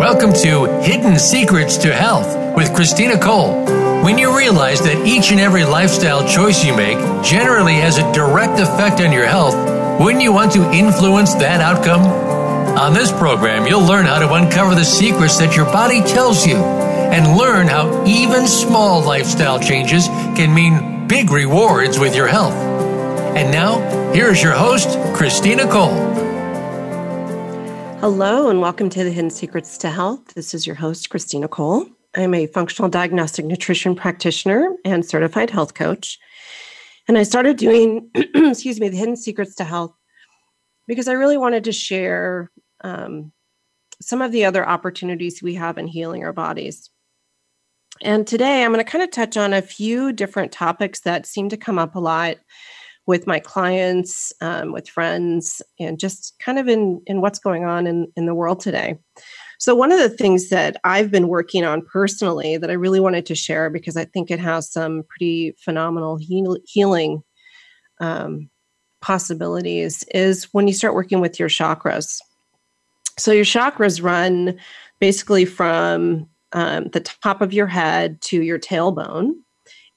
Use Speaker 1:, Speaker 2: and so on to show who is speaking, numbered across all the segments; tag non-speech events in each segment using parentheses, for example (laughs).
Speaker 1: Welcome to Hidden Secrets to Health with Christina Cole. When you realize that each and every lifestyle choice you make generally has a direct effect on your health, wouldn't you want to influence that outcome? On this program, you'll learn how to uncover the secrets that your body tells you and learn how even small lifestyle changes can mean big rewards with your health. And now, here's your host, Christina Cole.
Speaker 2: Hello, and welcome to the Hidden Secrets to Health. This is your host, Christina Cole. I'm a functional diagnostic nutrition practitioner and certified health coach. And I started doing, (clears throat) excuse me, the Hidden Secrets to Health because I really wanted to share um, some of the other opportunities we have in healing our bodies. And today I'm going to kind of touch on a few different topics that seem to come up a lot with my clients, um, with friends, and just kind of in, in what's going on in, in the world today. So, one of the things that I've been working on personally that I really wanted to share because I think it has some pretty phenomenal heal- healing um, possibilities is when you start working with your chakras. So, your chakras run basically from um, the top of your head to your tailbone.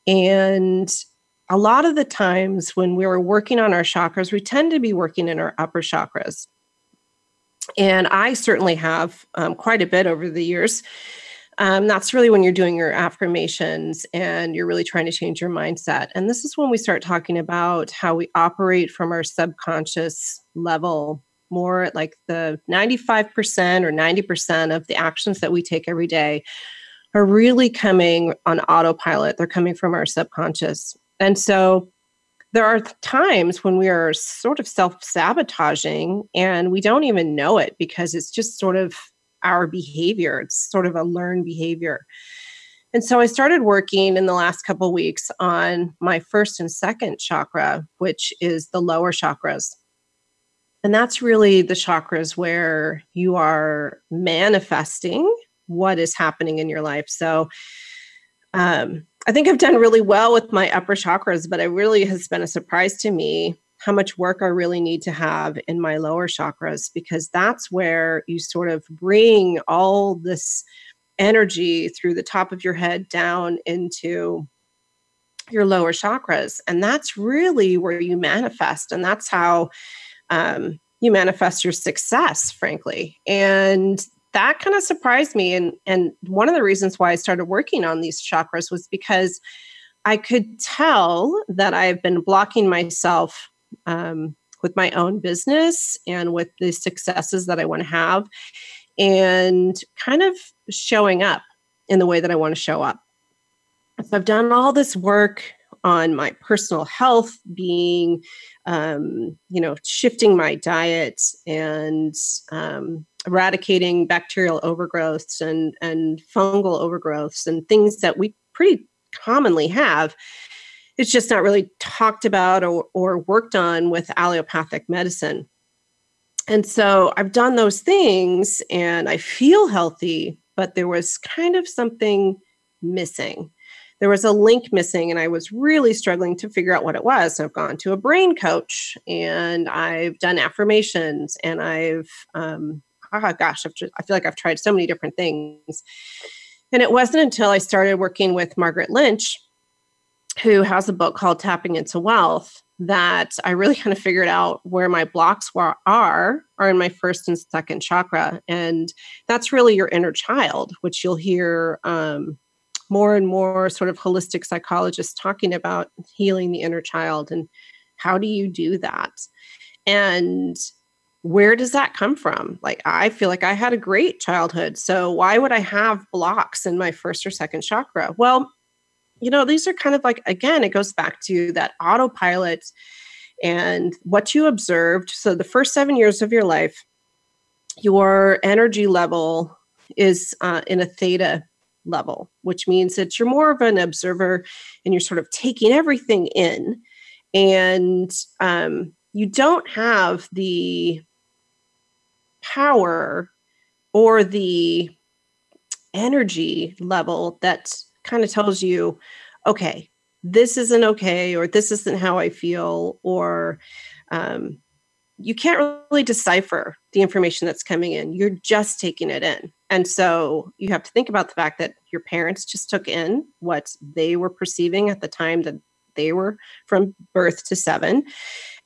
Speaker 2: And a lot of the times when we are working on our chakras, we tend to be working in our upper chakras. And I certainly have um, quite a bit over the years. Um, that's really when you're doing your affirmations and you're really trying to change your mindset. And this is when we start talking about how we operate from our subconscious level, more like the 95% or 90% of the actions that we take every day are really coming on autopilot. They're coming from our subconscious. And so there are times when we are sort of self sabotaging and we don't even know it because it's just sort of our behavior. It's sort of a learned behavior. And so I started working in the last couple weeks on my first and second chakra, which is the lower chakras. And that's really the chakras where you are manifesting what is happening in your life. So um, I think I've done really well with my upper chakras, but it really has been a surprise to me how much work I really need to have in my lower chakras because that's where you sort of bring all this energy through the top of your head down into your lower chakras. And that's really where you manifest. And that's how um, you manifest your success, frankly. And that kind of surprised me and and one of the reasons why I started working on these chakras was because I could tell that I've been blocking myself um, with my own business and with the successes that I want to have and kind of showing up in the way that I want to show up. So I've done all this work on my personal health being um, you know shifting my diet and um, eradicating bacterial overgrowths and, and fungal overgrowths and things that we pretty commonly have. It's just not really talked about or, or worked on with allopathic medicine. And so I've done those things and I feel healthy, but there was kind of something missing. There was a link missing, and I was really struggling to figure out what it was. So I've gone to a brain coach and I've done affirmations and I've um, oh gosh, I've just, I feel like I've tried so many different things. And it wasn't until I started working with Margaret Lynch, who has a book called Tapping into Wealth, that I really kind of figured out where my blocks were, are are in my first and second chakra, and that's really your inner child, which you'll hear um, more and more sort of holistic psychologists talking about healing the inner child and how do you do that, and where does that come from? Like, I feel like I had a great childhood. So, why would I have blocks in my first or second chakra? Well, you know, these are kind of like, again, it goes back to that autopilot and what you observed. So, the first seven years of your life, your energy level is uh, in a theta level, which means that you're more of an observer and you're sort of taking everything in. And um, you don't have the power or the energy level that kind of tells you, okay, this isn't okay, or this isn't how I feel, or um, you can't really decipher the information that's coming in. You're just taking it in. And so you have to think about the fact that your parents just took in what they were perceiving at the time that they were from birth to seven,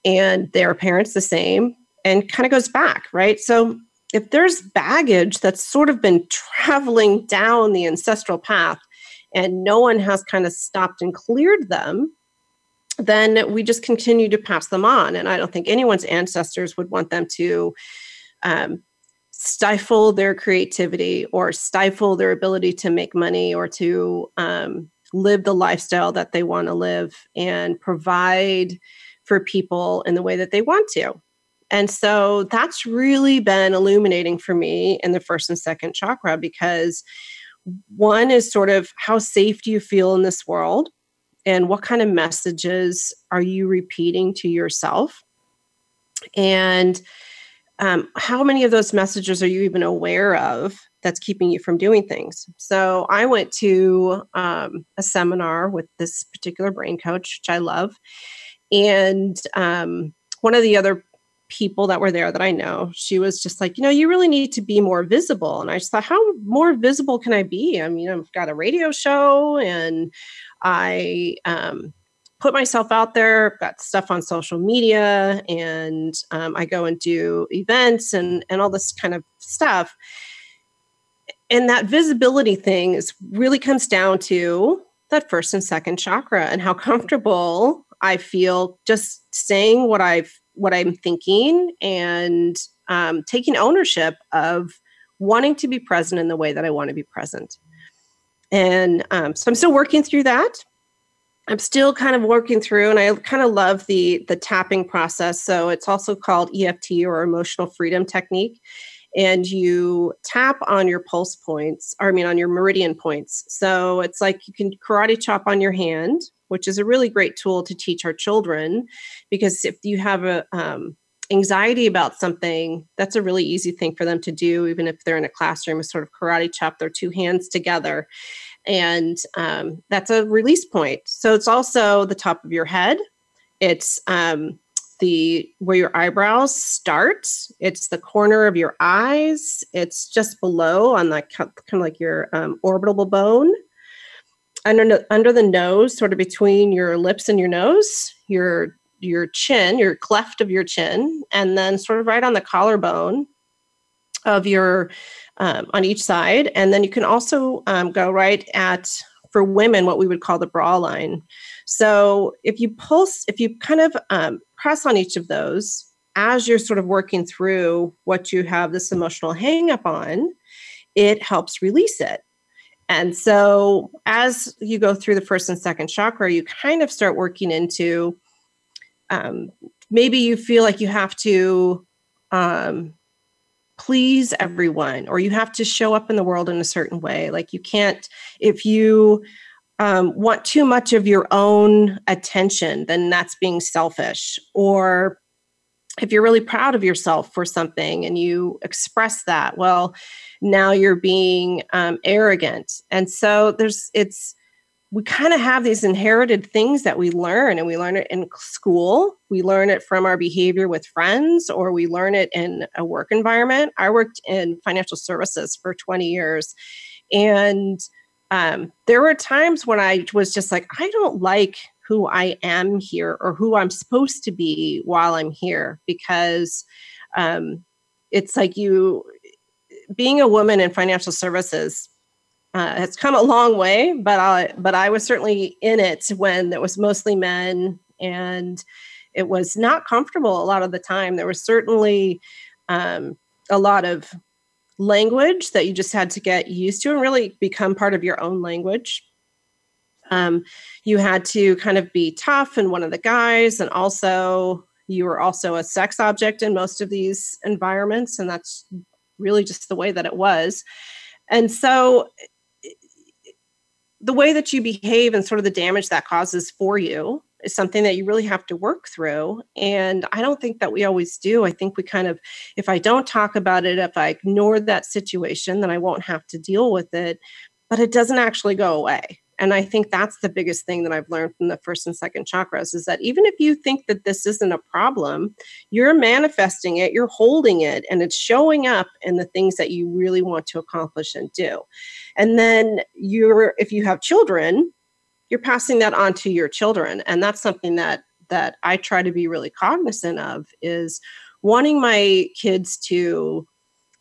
Speaker 2: and their parents the same, and kind of goes back, right? So if there's baggage that's sort of been traveling down the ancestral path and no one has kind of stopped and cleared them, then we just continue to pass them on. And I don't think anyone's ancestors would want them to um, stifle their creativity or stifle their ability to make money or to um, live the lifestyle that they want to live and provide for people in the way that they want to. And so that's really been illuminating for me in the first and second chakra because one is sort of how safe do you feel in this world? And what kind of messages are you repeating to yourself? And um, how many of those messages are you even aware of that's keeping you from doing things? So I went to um, a seminar with this particular brain coach, which I love. And um, one of the other people that were there that I know, she was just like, you know, you really need to be more visible. And I just thought, how more visible can I be? I mean, I've got a radio show and I um, put myself out there, got stuff on social media, and um, I go and do events and, and all this kind of stuff. And that visibility thing is really comes down to that first and second chakra and how comfortable I feel just saying what I've what I'm thinking and um, taking ownership of wanting to be present in the way that I want to be present. And um, so I'm still working through that. I'm still kind of working through, and I kind of love the the tapping process. So it's also called EFT or emotional freedom technique. And you tap on your pulse points, or I mean on your meridian points. So it's like you can karate chop on your hand, which is a really great tool to teach our children because if you have a um, anxiety about something that's a really easy thing for them to do even if they're in a classroom is sort of karate chop their two hands together. And um, that's a release point. So it's also the top of your head. It's um, the where your eyebrows start. It's the corner of your eyes. It's just below on like kind of like your um, orbital bone under under the nose, sort of between your lips and your nose, your your chin, your cleft of your chin, and then sort of right on the collarbone of your um, on each side, and then you can also um, go right at for women what we would call the bra line. So if you pulse, if you kind of um, press on each of those as you're sort of working through what you have this emotional hang up on, it helps release it. And so as you go through the first and second chakra, you kind of start working into um, maybe you feel like you have to um, please everyone or you have to show up in the world in a certain way. Like you can't, if you um, want too much of your own attention, then that's being selfish. Or if you're really proud of yourself for something and you express that, well, now you're being um, arrogant. And so there's, it's, we kind of have these inherited things that we learn, and we learn it in school. We learn it from our behavior with friends, or we learn it in a work environment. I worked in financial services for 20 years. And um, there were times when I was just like, I don't like who I am here or who I'm supposed to be while I'm here because um, it's like you being a woman in financial services uh, has come a long way, but I but I was certainly in it when it was mostly men and it was not comfortable a lot of the time. There was certainly um, a lot of language that you just had to get used to and really become part of your own language. Um, you had to kind of be tough and one of the guys, and also you were also a sex object in most of these environments, and that's really just the way that it was. And so the way that you behave and sort of the damage that causes for you is something that you really have to work through. And I don't think that we always do. I think we kind of, if I don't talk about it, if I ignore that situation, then I won't have to deal with it. But it doesn't actually go away. And I think that's the biggest thing that I've learned from the first and second chakras is that even if you think that this isn't a problem, you're manifesting it, you're holding it, and it's showing up in the things that you really want to accomplish and do. And then you're, if you have children, you're passing that on to your children. And that's something that that I try to be really cognizant of is wanting my kids to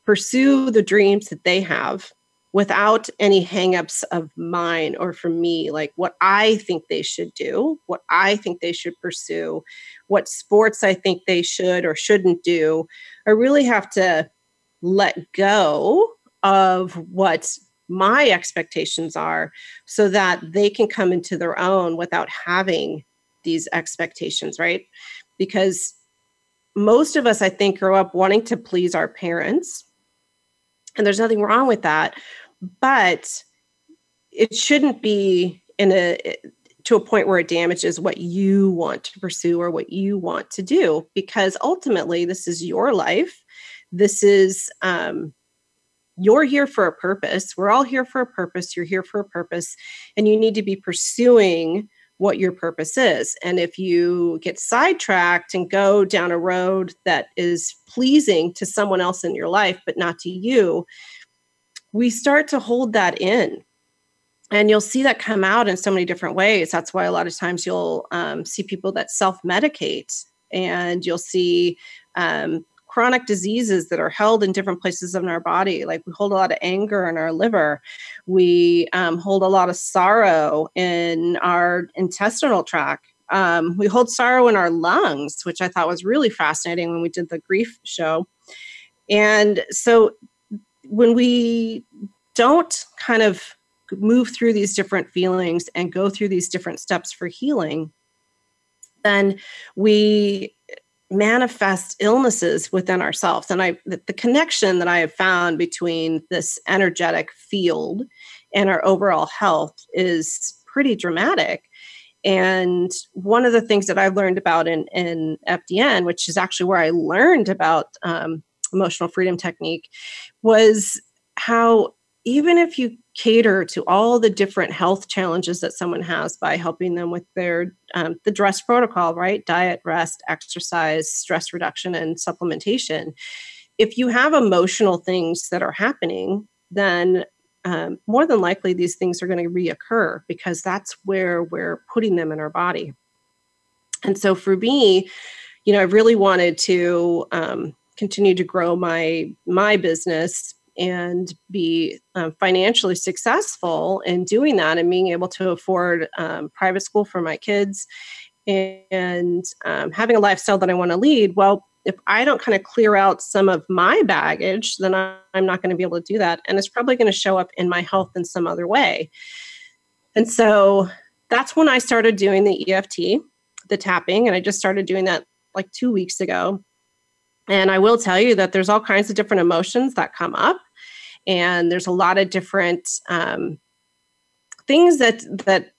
Speaker 2: pursue the dreams that they have without any hangups of mine or from me, like what I think they should do, what I think they should pursue, what sports I think they should or shouldn't do. I really have to let go of what my expectations are so that they can come into their own without having these expectations, right? Because most of us, I think, grow up wanting to please our parents. And there's nothing wrong with that but it shouldn't be in a to a point where it damages what you want to pursue or what you want to do because ultimately this is your life. This is um, you're here for a purpose. We're all here for a purpose. You're here for a purpose. And you need to be pursuing what your purpose is. And if you get sidetracked and go down a road that is pleasing to someone else in your life but not to you we start to hold that in. And you'll see that come out in so many different ways. That's why a lot of times you'll um, see people that self-medicate and you'll see um, chronic diseases that are held in different places in our body like we hold a lot of anger in our liver. We um, hold a lot of sorrow in our intestinal tract. Um, we hold sorrow in our lungs which i thought was really fascinating when we did the grief show. And so when we don't kind of move through these different feelings and go through these different steps for healing, then we manifest illnesses within ourselves. And I the, the connection that I have found between this energetic field and our overall health is pretty dramatic. And one of the things that I've learned about in, in FDN, which is actually where I learned about um, emotional freedom technique was how even if you cater to all the different health challenges that someone has by helping them with their um, the dress protocol right? Diet rest exercise stress reduction and supplementation. If you have emotional things that are happening then um, more than likely these things are going to reoccur because that's where we're putting them in our body. And so for me you know i really wanted to um, continue to grow my my business and be um, financially successful in doing that and being able to afford um, private school for my kids and um, having a lifestyle that I want to lead. Well, if I don't kind of clear out some of my baggage, then I'm not going to be able to do that. And it's probably going to show up in my health in some other way. And so that's when I started doing the EFT, the tapping, and I just started doing that like two weeks ago. And I will tell you that there's all kinds of different emotions that come up, and there's a lot of different um, things that that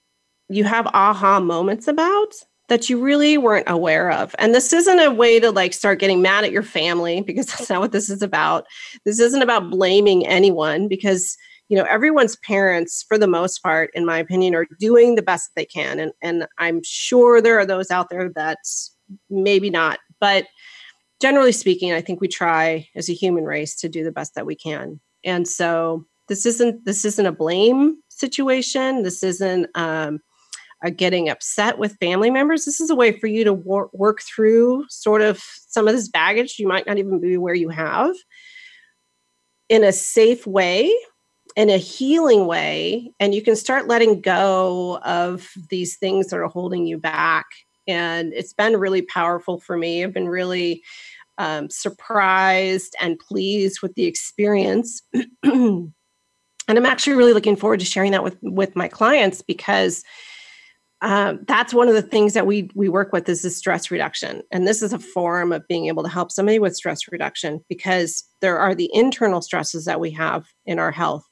Speaker 2: you have aha moments about that you really weren't aware of. And this isn't a way to like start getting mad at your family because (laughs) that's not what this is about. This isn't about blaming anyone because you know everyone's parents for the most part in my opinion are doing the best they can and and I'm sure there are those out there that maybe not but generally speaking, I think we try as a human race to do the best that we can. And so this isn't this isn't a blame situation. This isn't um, a getting upset with family members. This is a way for you to wor- work through sort of some of this baggage you might not even be where you have in a safe way in a healing way and you can start letting go of these things that are holding you back and it's been really powerful for me. I've been really um, surprised and pleased with the experience. (clears throat) and I'm actually really looking forward to sharing that with with my clients because um, that's one of the things that we we work with is the stress reduction. And this is a form of being able to help somebody with stress reduction because there are the internal stresses that we have in our health.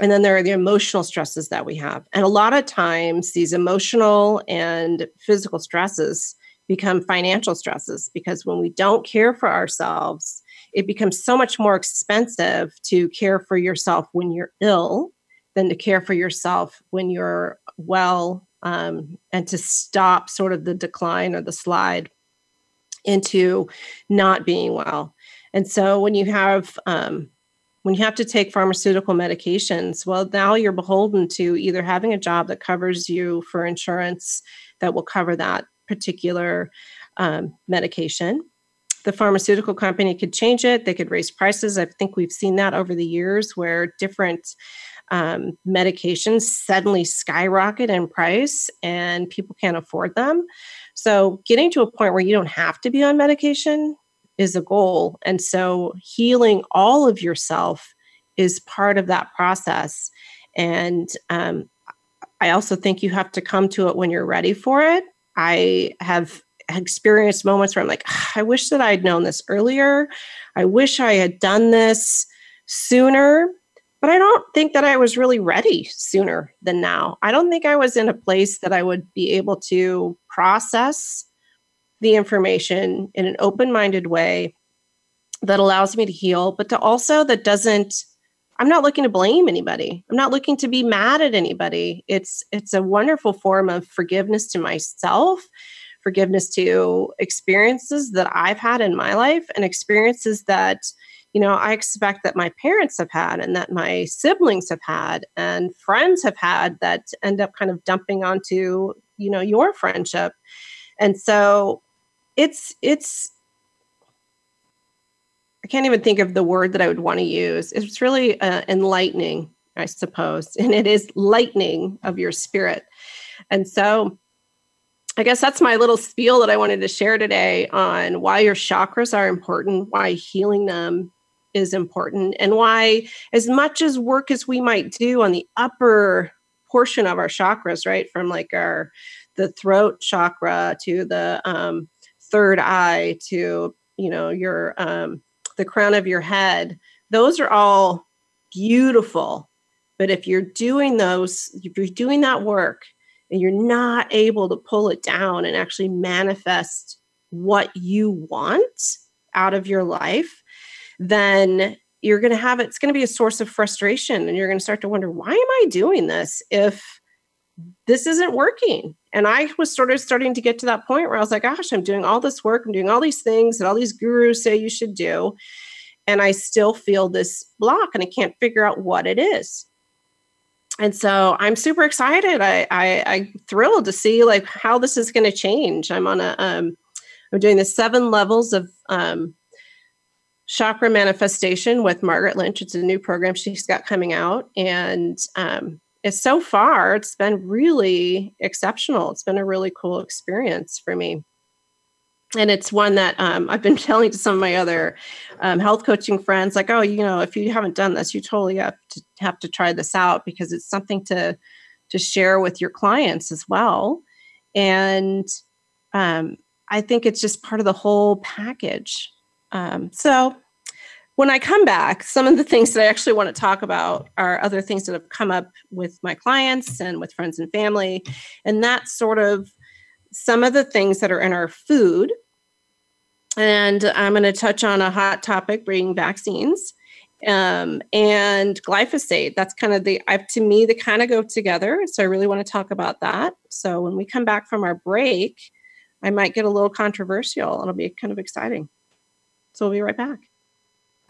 Speaker 2: And then there are the emotional stresses that we have. And a lot of times these emotional and physical stresses become financial stresses because when we don't care for ourselves it becomes so much more expensive to care for yourself when you're ill than to care for yourself when you're well um, and to stop sort of the decline or the slide into not being well. And so when you have um, when you have to take pharmaceutical medications, well, now you're beholden to either having a job that covers you for insurance that will cover that particular um, medication. The pharmaceutical company could change it, they could raise prices. I think we've seen that over the years where different um, medications suddenly skyrocket in price and people can't afford them. So, getting to a point where you don't have to be on medication is a goal. And so, healing all of yourself is part of that process. And um, I also think you have to come to it when you're ready for it. I have experienced moments where I'm like, ah, I wish that I'd known this earlier. I wish I had done this sooner but I don't think that I was really ready sooner than now. I don't think I was in a place that I would be able to process the information in an open minded way that allows me to heal, but to also that doesn't. I'm not looking to blame anybody. I'm not looking to be mad at anybody. It's it's a wonderful form of forgiveness to myself, forgiveness to experiences that I've had in my life and experiences that you know, I expect that my parents have had and that my siblings have had and friends have had that end up kind of dumping onto, you know, your friendship. And so it's, it's, can't even think of the word that I would want to use. It's really uh, enlightening, I suppose, (laughs) and it is lightning of your spirit. And so I guess that's my little spiel that I wanted to share today on why your chakras are important, why healing them is important and why as much as work as we might do on the upper portion of our chakras right from like our the throat chakra to the um, third eye to you know your um, the crown of your head. Those are all beautiful. But if you're doing those if you're doing that work and you're not able to pull it down and actually manifest what you want out of your life then you're going to have it's going to be a source of frustration and you're going to start to wonder why am i doing this if this isn't working and i was sort of starting to get to that point where i was like gosh i'm doing all this work. I'm doing all these things that all these gurus say you should do. And i still feel this block and i can't figure out what it is. And so i'm super excited. I, I i'm thrilled to see like how this is going to change. I'm on a um i'm doing the seven levels of um chakra manifestation with Margaret Lynch. It's a new program she's got coming out. And um, it's so far, it's been really exceptional. It's been a really cool experience for me. And it's one that um, I've been (laughs) telling to some of my other um, health coaching friends, like, oh, you know, if you haven't done this, you totally have to have to try this out because it's something to to share with your clients as well. And um, I think it's just part of the whole package. Um, so when I come back, some of the things that I actually want to talk about are other things that have come up with my clients and with friends and family. And that's sort of some of the things that are in our food. And I'm going to touch on a hot topic bringing vaccines um, and glyphosate. That's kind of the, I've, to me, they kind of go together. So I really want to talk about that. So when we come back from our break, I might get a little controversial. It'll be kind of exciting. So we'll be right back.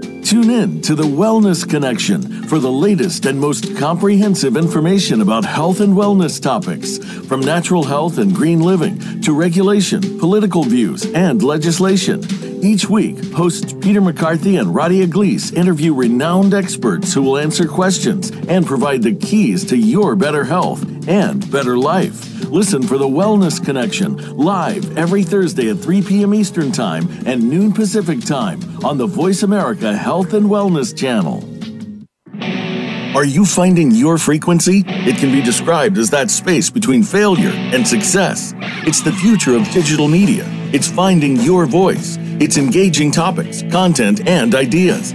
Speaker 3: Tune in to the Wellness Connection for the latest and most comprehensive information about health and wellness topics, from natural health and green living to regulation, political views, and legislation. Each week, hosts Peter McCarthy and Radia Gleese interview renowned experts who will answer questions and provide the keys to your better health and better life. Listen for the Wellness Connection live every Thursday at 3 p.m. Eastern Time and noon Pacific Time on the Voice America Health and Wellness channel. Are you finding your frequency? It can be described as that space between failure and success. It's the future of digital media. It's finding your voice. It's engaging topics, content, and ideas.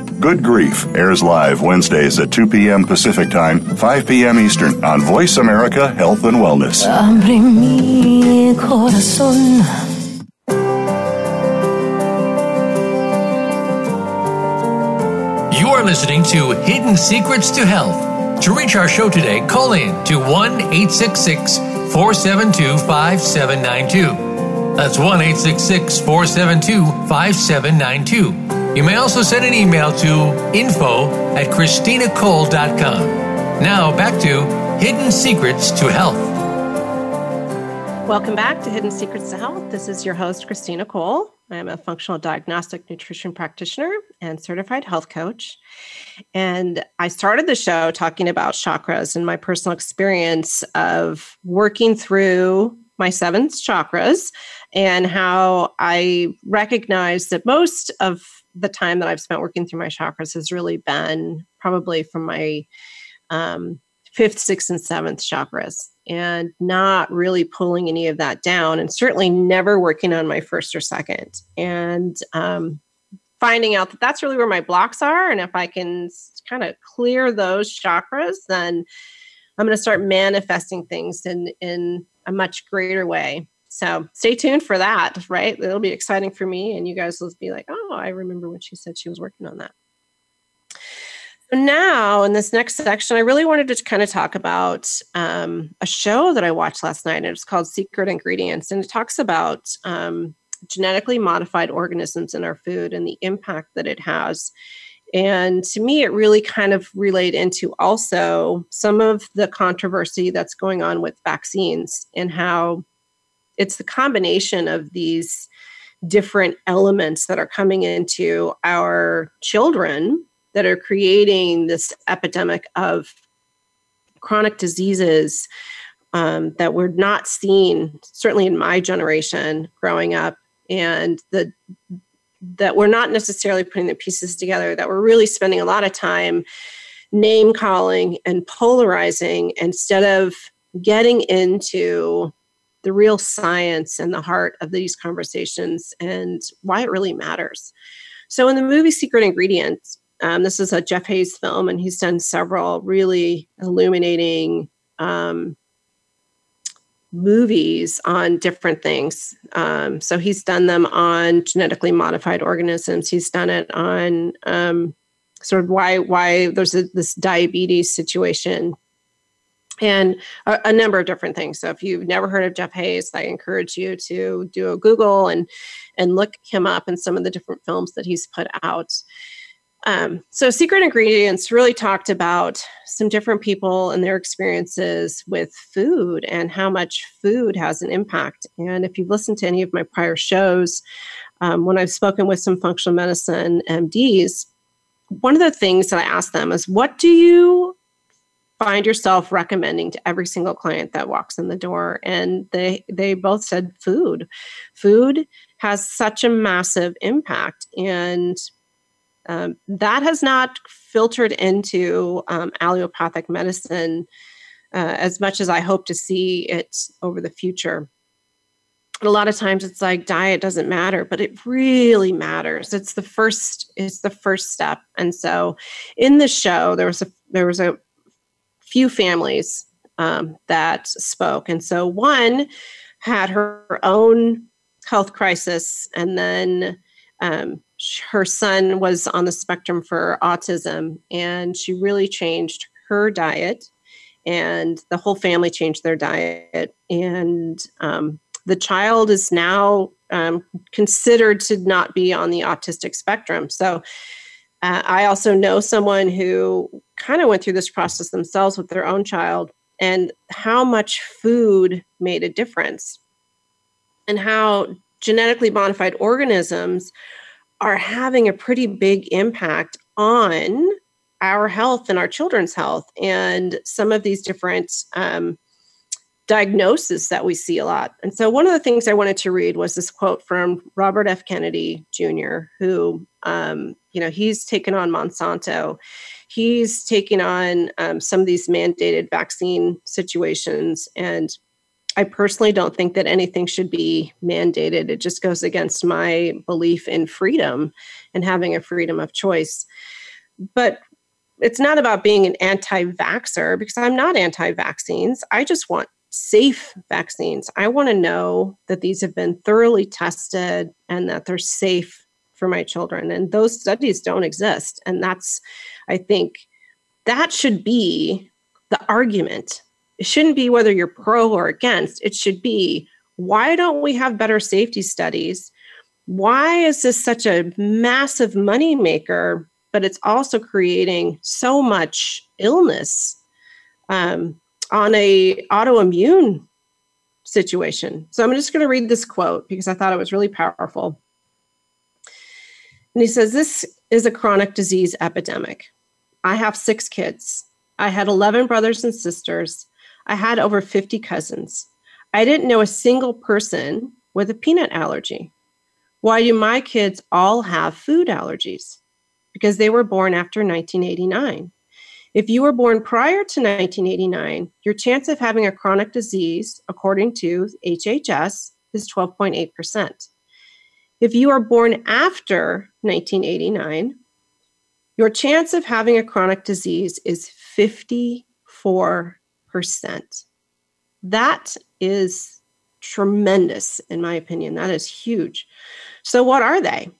Speaker 4: Good Grief airs live Wednesdays at 2 p.m. Pacific Time, 5 p.m. Eastern on Voice America Health and Wellness.
Speaker 5: Abre mi corazón.
Speaker 1: You are listening to Hidden Secrets to Health. To reach our show today, call in to 1 866 472 5792. That's 1 866 472 5792. You may also send an email to info at christinacole.com. Now back to Hidden Secrets to Health.
Speaker 2: Welcome back to Hidden Secrets to Health. This is your host, Christina Cole. I am a functional diagnostic nutrition practitioner and certified health coach. And I started the show talking about chakras and my personal experience of working through my seven chakras and how I recognize that most of the time that I've spent working through my chakras has really been probably from my um, fifth, sixth, and seventh chakras and not really pulling any of that down and certainly never working on my first or second and um, finding out that that's really where my blocks are and if i can kind of clear those chakras then i'm going to start manifesting things in in a much greater way. So stay tuned for that right? It'll be exciting for me and you guys will be like oh i remember when she said she was working on that. So now in this next section i really wanted to kind of talk about um, a show that i watched last night and it's called secret ingredients and it talks about um, genetically modified organisms in our food and the impact that it has. And to me it really kind of relayed into also some of the controversy that's going on with vaccines and how it's the combination of these different elements that are coming into our children that are creating this epidemic of chronic diseases um, that we're not seeing, certainly in my generation growing up, and the that we're not necessarily putting the pieces together, that we're really spending a lot of time name calling and polarizing instead of getting into the real science and the heart of these conversations and why it really matters. So, in the movie Secret Ingredients, um, this is a Jeff Hays film, and he's done several really illuminating um, movies on different things. Um, so he's done them on genetically modified organisms. He's done it on um, sort of why why there's a, this diabetes situation, and a, a, number of different things. So if you've never heard of Jeff Hays, I encourage you to do a Google and and look him up and some of the different films that he's put out. Um, so, Secret Ingredients really talked about some different people and their experiences with food and how much food has an impact. And if you've listened to any of my prior shows, um, when I've spoken with some functional medicine MDs, one of the things that I ask them is, what do you find yourself recommending to every single client that walks in the door and they they both said food. Food has such a massive impact and um, that has not filtered into um, allopathic medicine uh, as much as i hope to see it over the future. A lot of times it's like diet doesn't matter but it really matters. It's the first it's the first step. And so in the show there was a there was a few families um, that spoke. And so one had her own health crisis, and then um, her son was on the spectrum for autism, and she really changed her diet, and the whole family changed their diet. And um, the child is now um, considered to not be on the autistic spectrum. So uh, I also know someone who kind of went through this process themselves with their own child and how much food made a difference and how genetically modified organisms are having a pretty big impact on our health and our children's health and some of these different um, diagnosis that we see a lot. And so, one of the things I wanted to read was this quote from Robert F. Kennedy Jr., who, um, you know, he's taken on Monsanto. He's taking on um, some of these mandated vaccine situations. And I personally don't think that anything should be mandated. It just goes against my belief in freedom and having a freedom of choice. But it's not about being an anti vaxxer because I'm not anti vaccines. I just want safe vaccines. I want to know that these have been thoroughly tested and that they're safe for my children. And those studies don't exist. And that's, I think, that should be the argument. It shouldn't be whether you're pro or against. It should be why don't we have better safety studies? Why is this such a massive money maker but it's also creating so much illness? Um, on a autoimmune situation. So I'm just going to read this quote because I thought it was really powerful. And he says, This is a chronic disease epidemic. I have six kids. I had 11 brothers and sisters. I had over 50 cousins. I didn't know a single person with a peanut allergy. Why do my kids all have food allergies? Because they were born after 1989. If you were born prior to 1989, your chance of having a chronic disease, according to HHS, is 12.8%. If you are born after 1989, your chance of having a chronic disease is 54%. That is tremendous, in my opinion. That is huge. So, what are they?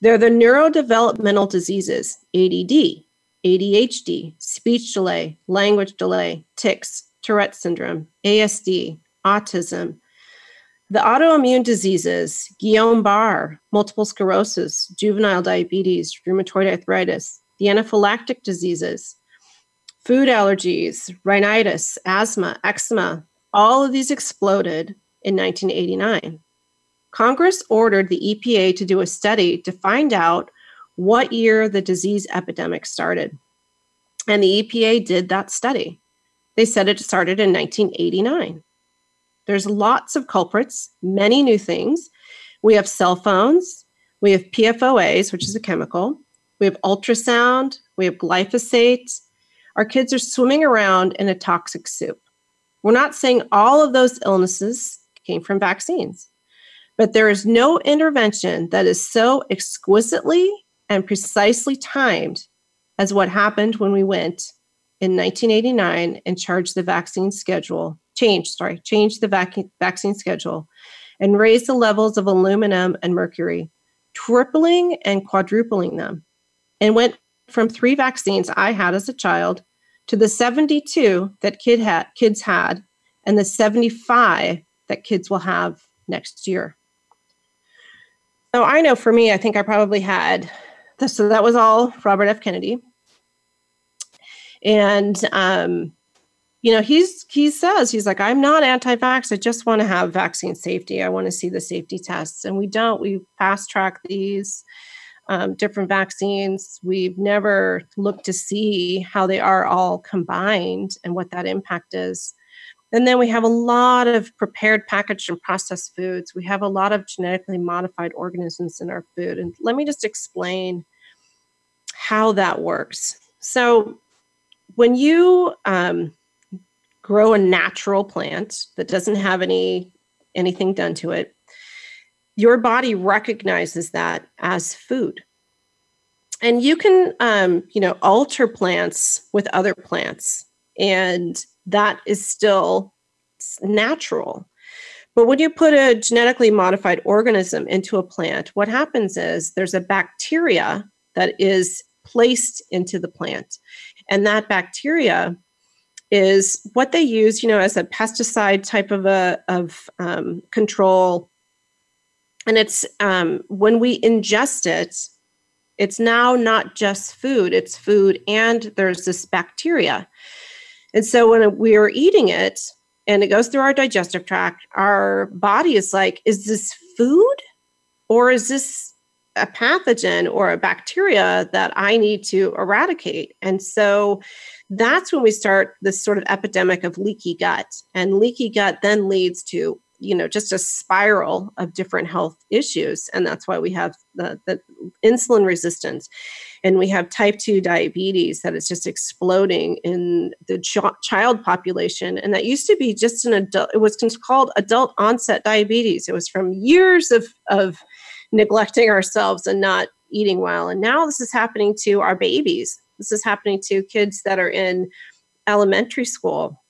Speaker 2: They're the neurodevelopmental diseases, ADD, ADHD, speech delay, language delay, tics, Tourette syndrome, ASD, autism, the autoimmune diseases, Guillain Barre, multiple sclerosis, juvenile diabetes, rheumatoid arthritis, the anaphylactic diseases, food allergies, rhinitis, asthma, eczema, all of these exploded in 1989. Congress ordered the EPA to do a study to find out what year the disease epidemic started. And the EPA did that study. They said it started in 1989. There's lots of culprits, many new things. We have cell phones, we have PFOAs, which is a chemical, we have ultrasound, we have glyphosate. Our kids are swimming around in a toxic soup. We're not saying all of those illnesses came from vaccines, but there is no intervention that is so exquisitely and precisely timed as what happened when we went in 1989 and charged the vaccine schedule, changed, sorry, changed the vac- vaccine schedule and raised the levels of aluminum and mercury, tripling and quadrupling them, and went from three vaccines I had as a child to the 72 that kid had, kids had and the 75 that kids will have next year. So I know for me, I think I probably had so that was all Robert F. Kennedy. And um, you know, he's he says he's like, I'm not anti-vax. I just want to have vaccine safety. I want to see the safety tests, and we don't. We fast track these. um, different vaccines. We've never looked to see how they are all combined and what that impact is. And then we have a lot of prepared, packaged, and processed foods. We have a lot of genetically modified organisms in our food. And let me just explain how that works. So, when you um, grow a natural plant that doesn't have any anything done to it, your body recognizes that as food. And you can, um, you know, alter plants with other plants, and that is still natural. But when you put a genetically modified organism into a plant, what happens is there's a bacteria that is placed into the plant. And that bacteria is what they use, you know, as a pesticide type of a of um, control. And it's um, when we ingest it it's now not just food it's food and there's this bacteria. And so when we are eating it and it goes through our digestive tract our body is like is this food or is this a pathogen or a bacteria that i need to eradicate. And so that's when we start this sort of epidemic of leaky gut. And leaky gut then leads to you know just a spiral of different health issues. And that's why we have the, the insulin resistance. And we have type 2 diabetes that is just exploding in the ch- child population. And that used to be just an adult it was called adult onset diabetes. It was from years of of neglecting ourselves and not eating well. And now this is happening to our babies. This is happening to kids that are in elementary school.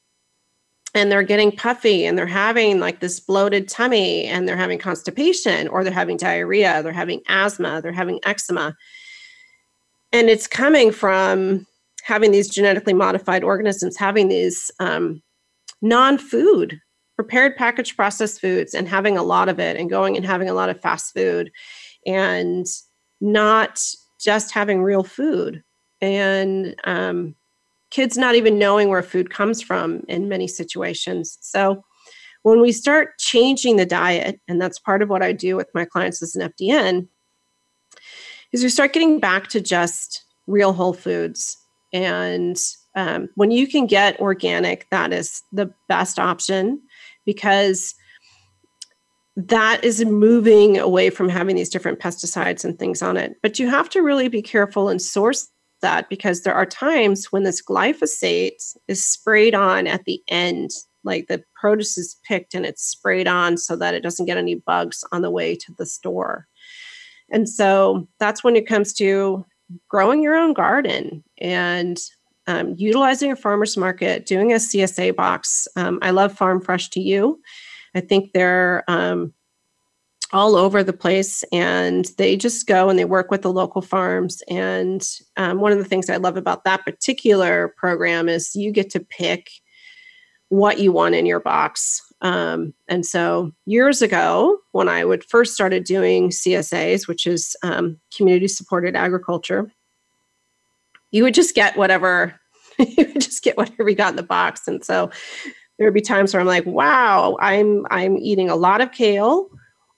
Speaker 2: And they're getting puffy and they're having like this bloated tummy and they're having constipation or they're having diarrhea, they're having asthma, they're having eczema. And it's coming from having these genetically modified organisms, having these um, non food, prepared, packaged, processed foods, and having a lot of it, and going and having a lot of fast food, and not just having real food. And um, kids not even knowing where food comes from in many situations. So when we start changing the diet, and that's part of what I do with my clients as an FDN, is we start getting back to just real whole foods. And um, when you can get organic, that is the best option because that is moving away from having these different pesticides and things on it. But you have to really be careful and source that because there are times when this glyphosate is sprayed on at the end like the produce is picked and it's sprayed on so that it doesn't get any bugs on the way to the store and so that's when it comes to growing your own garden and um, utilizing a farmer's market doing a csa box. Um, i love farm fresh to you. I think they're um, all over the place and they just go and they work with the local farms. And um, one of the things i love about that particular program is you get to pick what you want in your box. Um, and so years ago when i would first started doing csas which is um, community supported agriculture you would just get whatever (laughs) you would just get whatever you got in the box and so there would be times where i'm like wow i'm i'm eating a lot of kale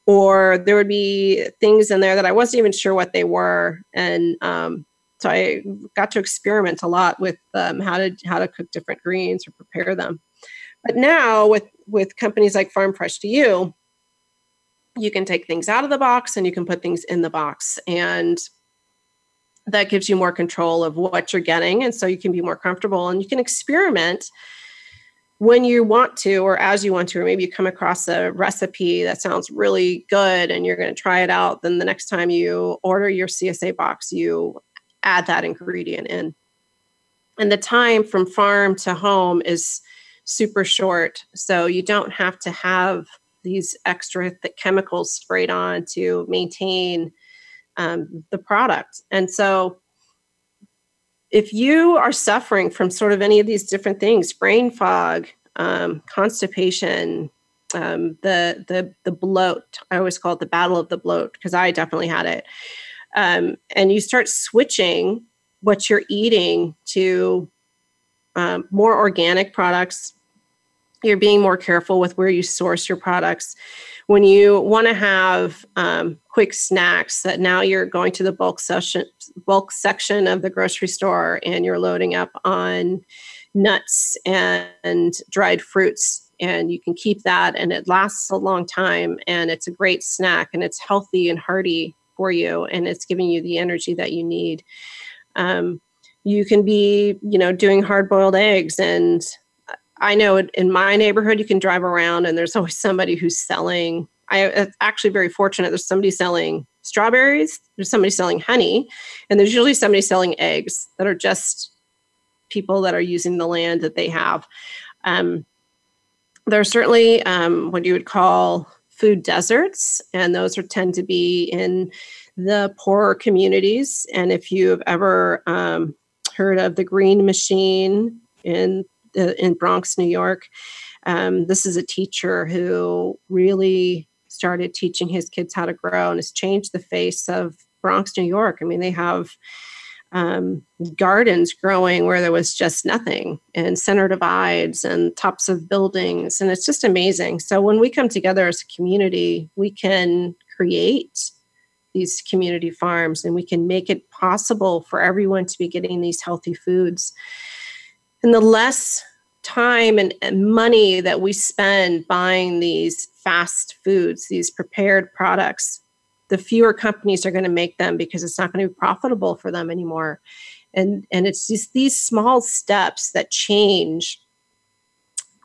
Speaker 2: or there would be things in there that I wasn't even sure what they were. And um, so I got to experiment a lot with um, how to how to cook different greens or prepare them. But now with with companies like Farm Fresh to You, you can take things out of the box and you can put things in the box, and that gives you more control of what you're getting, and so you can be more comfortable and you can experiment when you want to or as you want to or maybe you come across a recipe that sounds really good and you're going to try it out then the next time you order your csa box you add that ingredient in. And the time from farm to home is super short so you don't have to have these extra th- chemicals sprayed on to maintain um, the product and so if you are suffering from sort of any of these different things, brain fog, um, constipation, um, the the the bloat, I always call it the battle of the bloat because I definitely had it. Um, and you start switching what you're eating to um, more organic products, you're being more careful with where you source your products when you want to have um, quick snacks that now you're going to the bulk section bulk section of the grocery store and you're loading up on nuts and dried fruits and you can keep that and it lasts a long time and it's a great snack and it's healthy and hearty for you and it's giving you the energy that you need. Um, you can be you know doing hard boiled eggs and I know in my neighborhood, you can drive around and there's always somebody who's selling. I it's actually very fortunate. There's somebody selling strawberries, there's somebody selling honey, and there's usually somebody selling eggs that are just people that are using the land that they have. Um, there are certainly um, what you would call food deserts, and those are tend to be in the poorer communities. And if you've ever um, heard of the Green Machine in in Bronx, New York. Um, this is a teacher who really started teaching his kids how to grow and has changed the face of Bronx, New York. I mean, they have um, gardens growing where there was just nothing, and center divides and tops of buildings, and it's just amazing. So when we come together as a community, we can create these community farms and we can make it possible for everyone to be getting these healthy foods. And the less time and, and money that we spend buying these fast foods, these prepared products, the fewer companies are going to make them because it's not going to be profitable for them anymore. And, and it's just these small steps that change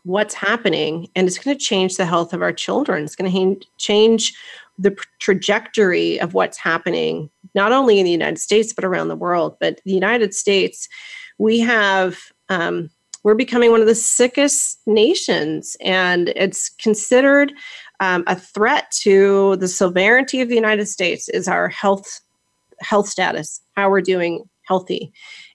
Speaker 2: what's happening and it's going to change the health of our children it's going to change the trajectory of what's happening not only in the united states but around the world but the united states we have um, we're becoming one of the sickest nations, and it's considered um, a threat to the sovereignty of the United States. Is our health health status, how we're doing healthy,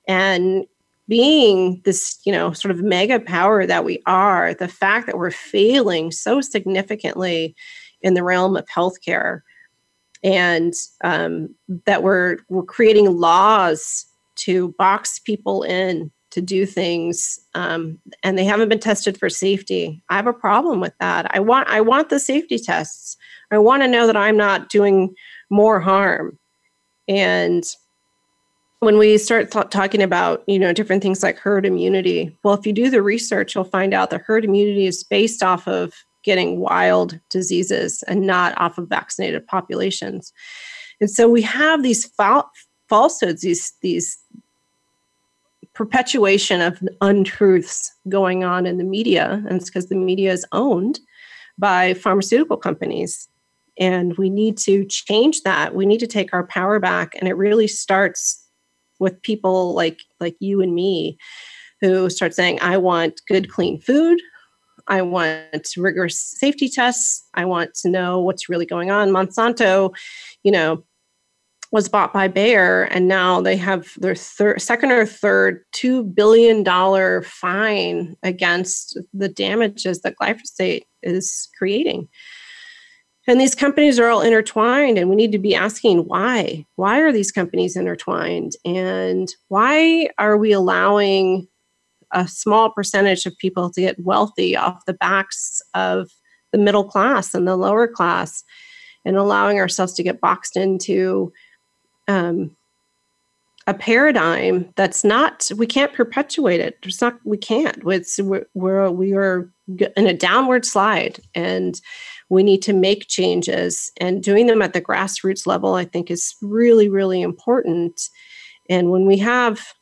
Speaker 2: and being this you know sort of mega power that we are, the fact that we're failing so significantly in the realm of healthcare and um, that we're we're creating laws to box people in to do things um, and they haven't been tested for safety. I have a problem with that. I want i want the safety tests. I want to know that i'm not doing more harm. And when we start th- talking about you know different things like herd immunity well if you do the research you'll find out that herd immunity is based off of getting wild diseases and not off of vaccinated populations. And so we have these fal- falsehoods these these perpetuation of untruths going on in the media, and it's because the media is owned by pharmaceutical companies. And we need to change that. We need to take our power back. And it really starts with people like like you and me who start saying, I want good, clean food. I want rigorous safety tests. I want to know what's really going on. Monsanto, you know, was bought by Bayer, and now they have their second or third two billion dollar fine against the damages that glyphosate is creating. And these companies are all intertwined, and we need to be asking why. Why are these companies intertwined? And why are we allowing a small percentage of people to get wealthy off the backs of the middle class and the lower class and allowing ourselves to get boxed into um, a paradigm that's not we can't perpetuate it. It's not we can't. It's we're, we're we are in a downward slide and we need to make changes and doing them at the grassroots level i think is really really important. And when we have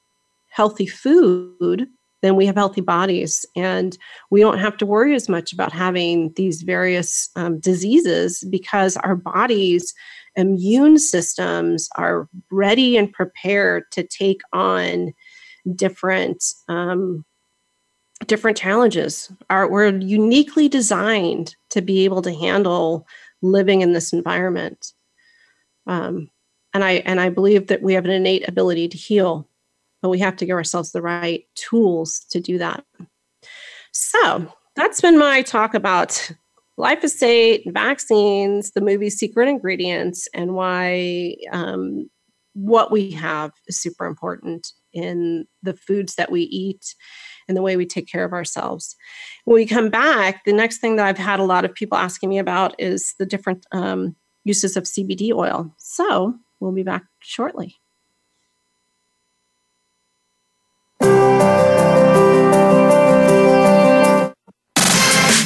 Speaker 2: healthy food then we have healthy bodies and we don't have to worry as much about having these various um, diseases because our bodies immune systems are ready and prepared to take on different um, different challenges. Are we're uniquely designed to be able to handle living in this environment. Um, and I and I believe that we have an innate ability to heal, but we have to give ourselves the right tools to do that. So that's been my talk about glyphosate, vaccines, the movie Secret Ingredients, and why um, what we have is super important in the foods that we eat and the way we take care of ourselves. When we come back, the next thing that I've had a lot of people asking me about is the different um, uses of CBD oil. So we'll be back shortly.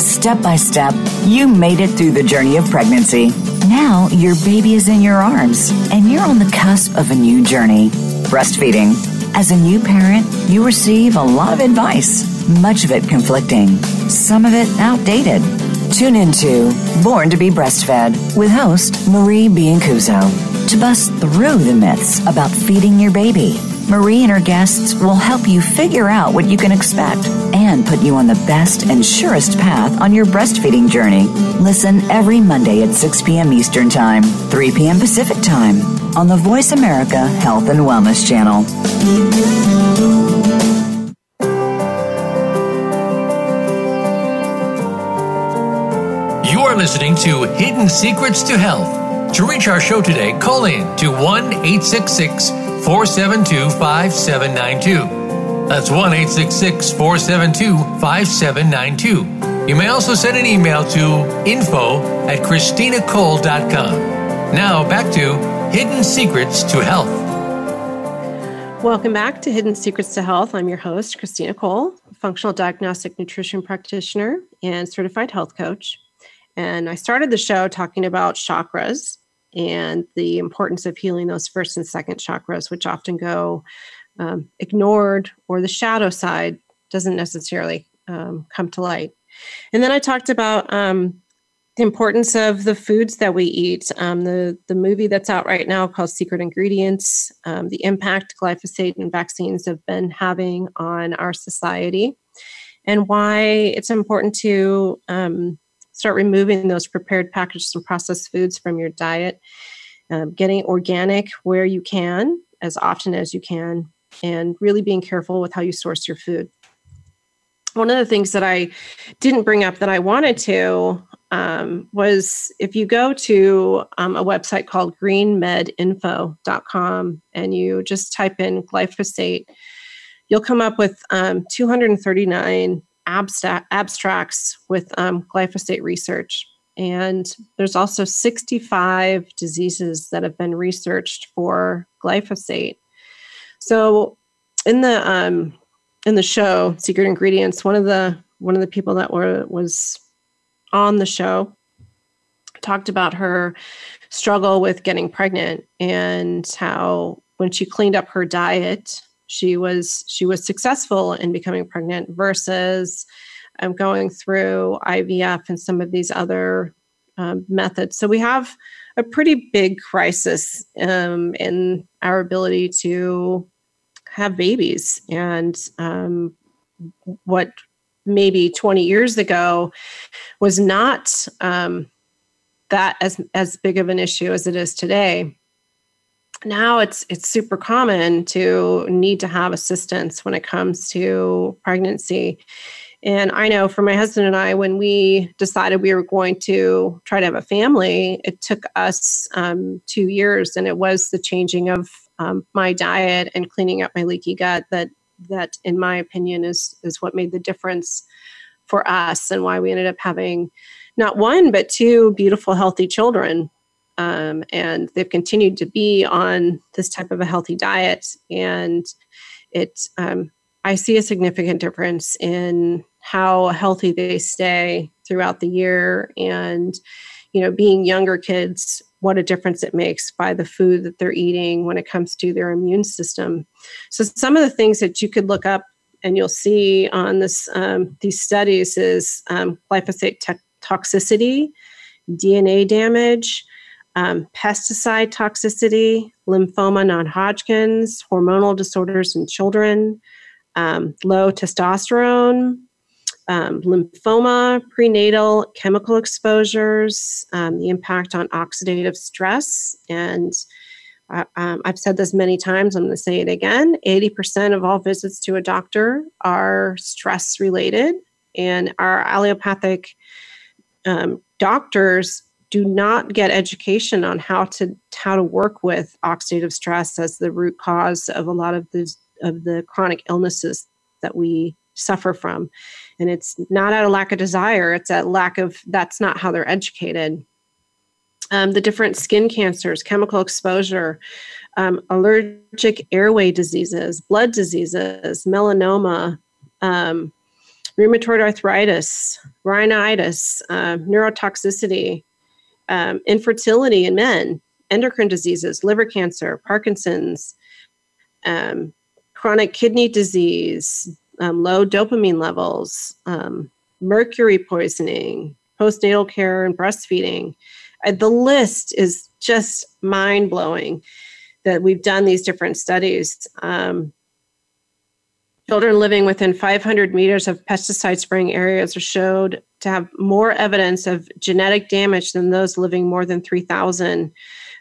Speaker 6: Step by step, you made it through the journey of pregnancy. Now your baby is in your arms, and you're on the cusp of a new journey breastfeeding. As a new parent, you receive a lot of advice, much of it conflicting, some of it outdated. Tune into Born to be Breastfed with host Marie Biancuzzo to bust through the myths about feeding your baby. Marie and her guests will help you figure out what you can expect and put you on the best and surest path on your breastfeeding journey. Listen every Monday at 6 p.m. Eastern Time, 3 p.m. Pacific Time on the Voice America Health and Wellness Channel.
Speaker 1: You are listening to Hidden Secrets to Health. To reach our show today, call in to 1 866 472 5792. That's 1 866 472 5792. You may also send an email to info at ChristinaCole.com. Now back to Hidden Secrets to Health.
Speaker 2: Welcome back to Hidden Secrets to Health. I'm your host, Christina Cole, functional diagnostic nutrition practitioner and certified health coach. And I started the show talking about chakras and the importance of healing those first and second chakras, which often go um, ignored, or the shadow side doesn't necessarily um, come to light. And then I talked about um, the importance of the foods that we eat. Um, the the movie that's out right now called Secret Ingredients, um, the impact glyphosate and vaccines have been having on our society, and why it's important to um, start removing those prepared packaged and processed foods from your diet. Um, getting organic where you can as often as you can and really being careful with how you source your food. One of the things that i didn't bring up that i wanted to um, was if you go to um, a website called greenmedinfo.com and you just type in glyphosate you'll come up with um, 239 abstract, abstracts with um, glyphosate research. And there's also 65 diseases that have been researched for glyphosate. So in the um, in the show Secret Ingredients, one of the one of the people that were was on the show talked about her struggle with getting pregnant and how when she cleaned up her diet she was she was successful in becoming pregnant versus um, going through IVF and some of these other um, methods. So we have a pretty big crisis um, in our ability to have babies, and um, what maybe 20 years ago was not um, that as as big of an issue as it is today now it's it's super common to need to have assistance when it comes to pregnancy. And i know for my husband and i when we decided we were going to try to have a family it took us um, two years and it was the changing of um, my diet and cleaning up my leaky gut that that in my opinion is is what made the difference for us and why we ended up having not one but two beautiful healthy children um, and they've continued to be on this type of a healthy diet. And it um, i see a significant difference in how healthy they stay throughout the year. And you know being younger kids what a difference it makes by the food that they're eating when it comes to their immune system. So some of the things that you could look up and you'll see on this um, these studies is um, glyphosate te- toxicity dna damage um, pesticide toxicity, lymphoma non Hodgkin's, hormonal disorders in children, um, low testosterone, um, lymphoma, prenatal chemical exposures, um, the impact on oxidative stress. And uh, um, I've said this many times, I'm going to say it again 80% of all visits to a doctor are stress related, and our allopathic um, doctors do not get education on how to how to work with oxidative stress as the root cause of a lot of the of the chronic illnesses that we suffer from. And it's not out of lack of desire it's a lack of that's not how they're educated. Um, the different skin cancers chemical exposure um, allergic airway diseases blood diseases melanoma um, rheumatoid arthritis rhinitis uh, neurotoxicity um, infertility in men, endocrine diseases, liver cancer, Parkinson's, um, chronic kidney disease, um, low dopamine levels, um, mercury poisoning, postnatal care, and breastfeeding. Uh, the list is just mind blowing that we've done these different studies. Um, Children living within 500 meters of pesticide spraying areas are showed to have more evidence of genetic damage than those living more than 3,000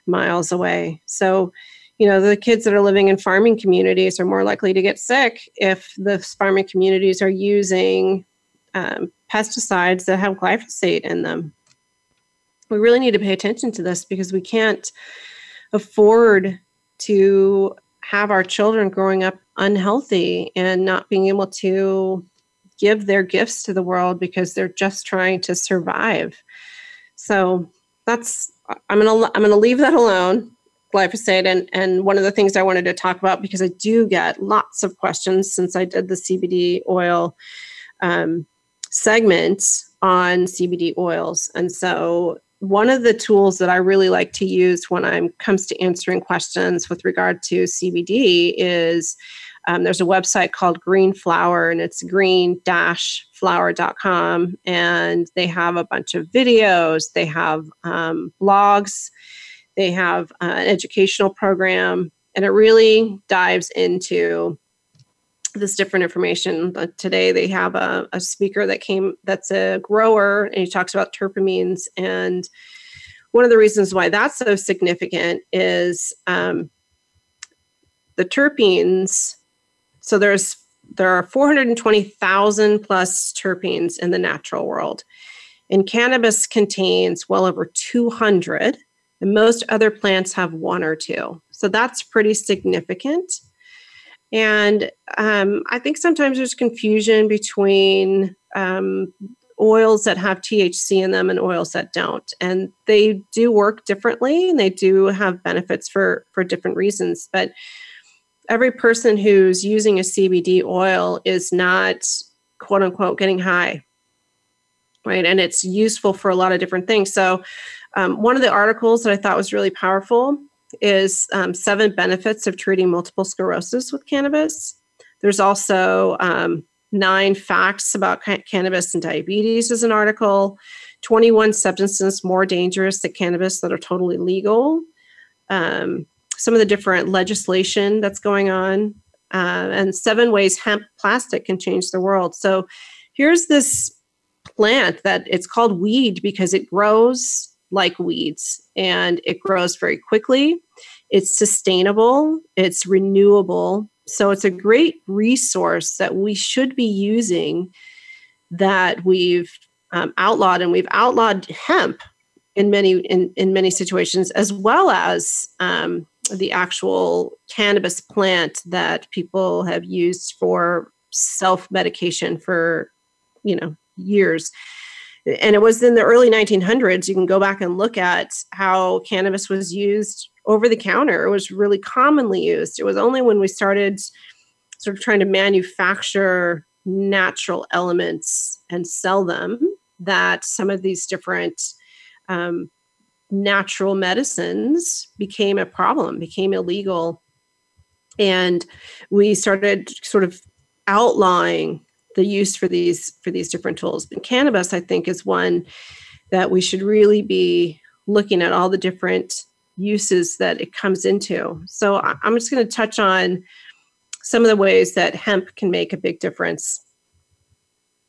Speaker 2: miles away. So, you know, the kids that are living in farming communities are more likely to get sick if the farming communities are using um, pesticides that have glyphosate in them. We really need to pay attention to this because we can't afford to have our children growing up unhealthy and not being able to give their gifts to the world because they're just trying to survive. So that's I'm gonna I'm gonna leave that alone, glyphosate. And and one of the things I wanted to talk about because I do get lots of questions since I did the CBD oil um, segment on CBD oils, and so one of the tools that I really like to use when I'm comes to answering questions with regard to CBD is um, there's a website called Green Flower and it's green-flower.com and they have a bunch of videos, they have um, blogs, they have uh, an educational program, and it really dives into this different information. But today they have a, a speaker that came that's a grower and he talks about terpenes. And one of the reasons why that's so significant is um, the terpenes. So there's there are 420,000 plus terpenes in the natural world. And cannabis contains well over 200, and most other plants have one or two. So that's pretty significant. And um, I think sometimes there's confusion between um, oils that have THC in them and oils that don't. And they do work differently and they do have benefits for, for different reasons. But every person who's using a CBD oil is not quote unquote getting high. Right. And it's useful for a lot of different things. So, um, one of the articles that I thought was really powerful is um, seven benefits of treating multiple sclerosis with cannabis. There's also um, nine facts about ca- cannabis and diabetes, is an article. 21 substances more dangerous than cannabis that are totally legal. Um, some of the different legislation that's going on, uh, and seven ways hemp plastic can change the world. So here's this plant that it's called weed because it grows like weeds and it grows very quickly. It's sustainable, it's renewable. So it's a great resource that we should be using that we've um, outlawed and we've outlawed hemp in many in, in many situations as well as um, the actual cannabis plant that people have used for self medication for you know years. And it was in the early 1900s you can go back and look at how cannabis was used over the counter. It was really commonly used. It was only when we started sort of trying to manufacture natural elements and sell them that some of these different um, natural medicines became a problem, became illegal. And we started sort of outlawing the use for these for these different tools. And cannabis, I think, is one that we should really be looking at all the different uses that it comes into. So I'm just going to touch on some of the ways that hemp can make a big difference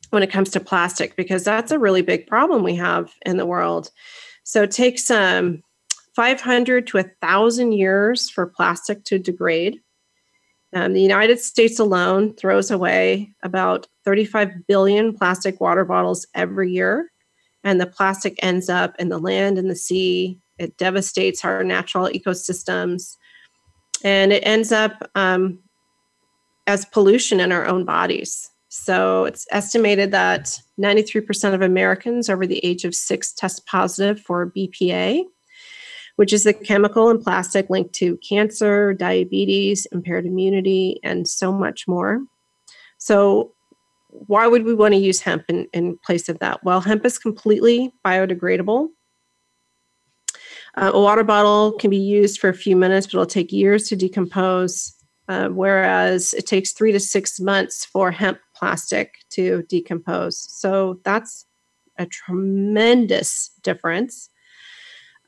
Speaker 2: when it comes to plastic because that's a really big problem we have in the world. So it takes um, 500 to 1,000 years for plastic to degrade. Um, the United States alone throws away about 35 billion plastic water bottles every year. And the plastic ends up in the land and the sea. It devastates our natural ecosystems. And it ends up um, as pollution in our own bodies. So it's estimated that 93% of Americans over the age of six test positive for BPA, which is a chemical in plastic linked to cancer, diabetes, impaired immunity, and so much more. So, why would we want to use hemp in, in place of that? Well, hemp is completely biodegradable. Uh, a water bottle can be used for a few minutes, but it'll take years to decompose. Uh, whereas it takes three to six months for hemp plastic to decompose. So that's a tremendous difference.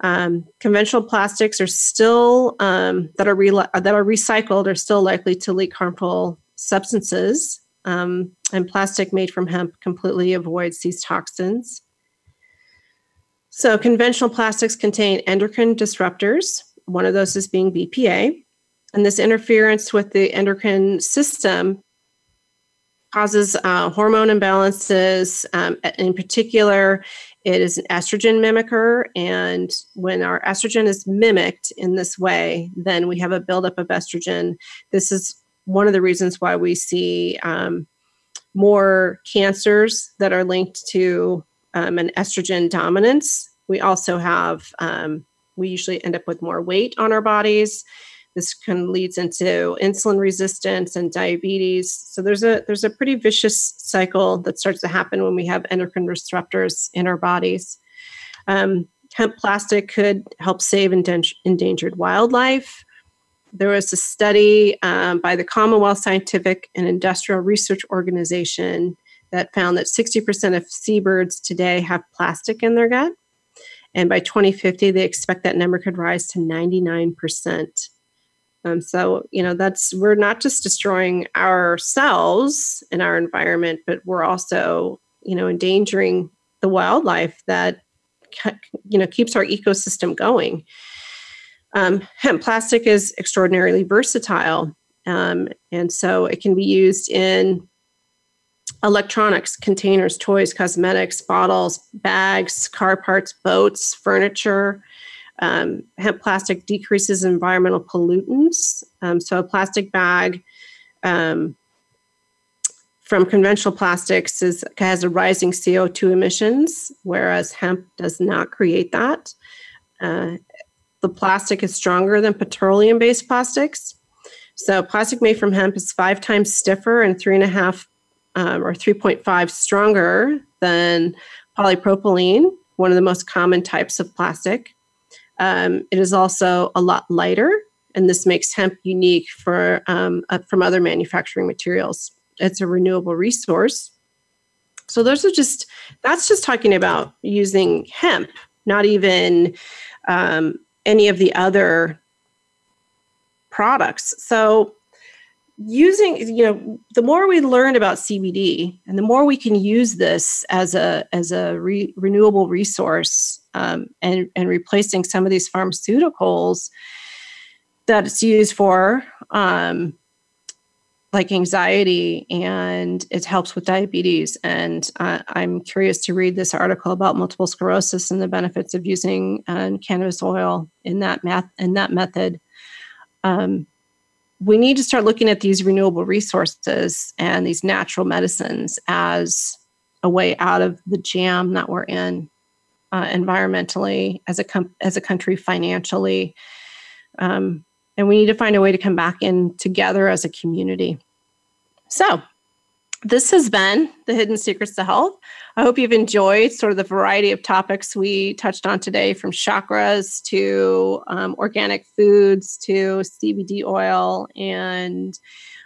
Speaker 2: Um, conventional plastics are still um, that are re- that are recycled are still likely to leak harmful substances, um, and plastic made from hemp completely avoids these toxins. So, conventional plastics contain endocrine disruptors. One of those is being BPA, and this interference with the endocrine system causes uh, hormone imbalances. Um, in particular, it is an estrogen mimicker. And when our estrogen is mimicked in this way, then we have a buildup of estrogen. This is one of the reasons why we see um, more cancers that are linked to um, an estrogen dominance. We also have, um, we usually end up with more weight on our bodies this can leads into insulin resistance and diabetes. So there's a there's a pretty vicious cycle that starts to happen when we have endocrine disruptors in our bodies. Um, hemp plastic could help save endangered wildlife. There was a study um, by the Commonwealth Scientific and Industrial Research Organization that found that 60% of seabirds today have plastic in their gut. And by 2050, they expect that number could rise to 99%. Um, so, you know, that's we're not just destroying ourselves and our environment, but we're also, you know, endangering the wildlife that, you know, keeps our ecosystem going. Um, hemp plastic is extraordinarily versatile. Um, and so it can be used in electronics, containers, toys, cosmetics, bottles, bags, car parts, boats, furniture. Um, hemp plastic decreases environmental pollutants. Um, so, a plastic bag um, from conventional plastics is, has a rising CO2 emissions, whereas hemp does not create that. Uh, the plastic is stronger than petroleum based plastics. So, plastic made from hemp is five times stiffer and three and a half um, or 3.5 stronger than polypropylene, one of the most common types of plastic. Um, it is also a lot lighter, and this makes hemp unique for um, uh, from other manufacturing materials. It's a renewable resource. So those are just that's just talking about using hemp, not even um, any of the other products. So using you know the more we learn about cbd and the more we can use this as a as a re- renewable resource um, and, and replacing some of these pharmaceuticals that it's used for, um, like anxiety, and it helps with diabetes. And uh, I'm curious to read this article about multiple sclerosis and the benefits of using uh, cannabis oil in that math in that method. Um, we need to start looking at these renewable resources and these natural medicines as a way out of the jam that we're in uh, environmentally, as a com- as a country, financially, um, and we need to find a way to come back in together as a community. So, this has been the Hidden Secrets to Health. I hope you've enjoyed sort of the variety of topics we touched on today, from chakras to um, organic foods to CBD oil and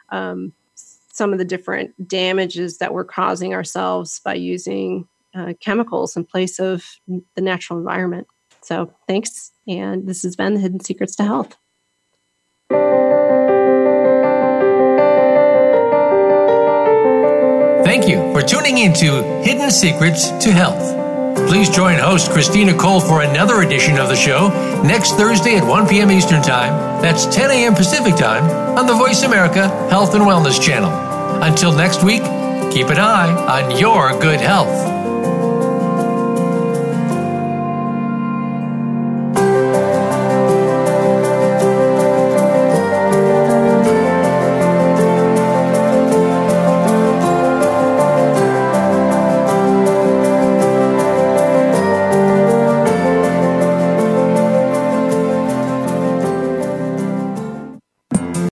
Speaker 2: um, some of the different damages that we're causing ourselves by using uh, chemicals in place of the natural environment. So, thanks. And this has been the Hidden Secrets to Health.
Speaker 1: Thank you for tuning into Hidden Secrets to Health. Please join host Christina Cole for another edition of the show next Thursday at 1 p.m. Eastern Time. That's 10 a.m. Pacific Time on the Voice America Health and Wellness channel. Until next week, keep an eye on your good health.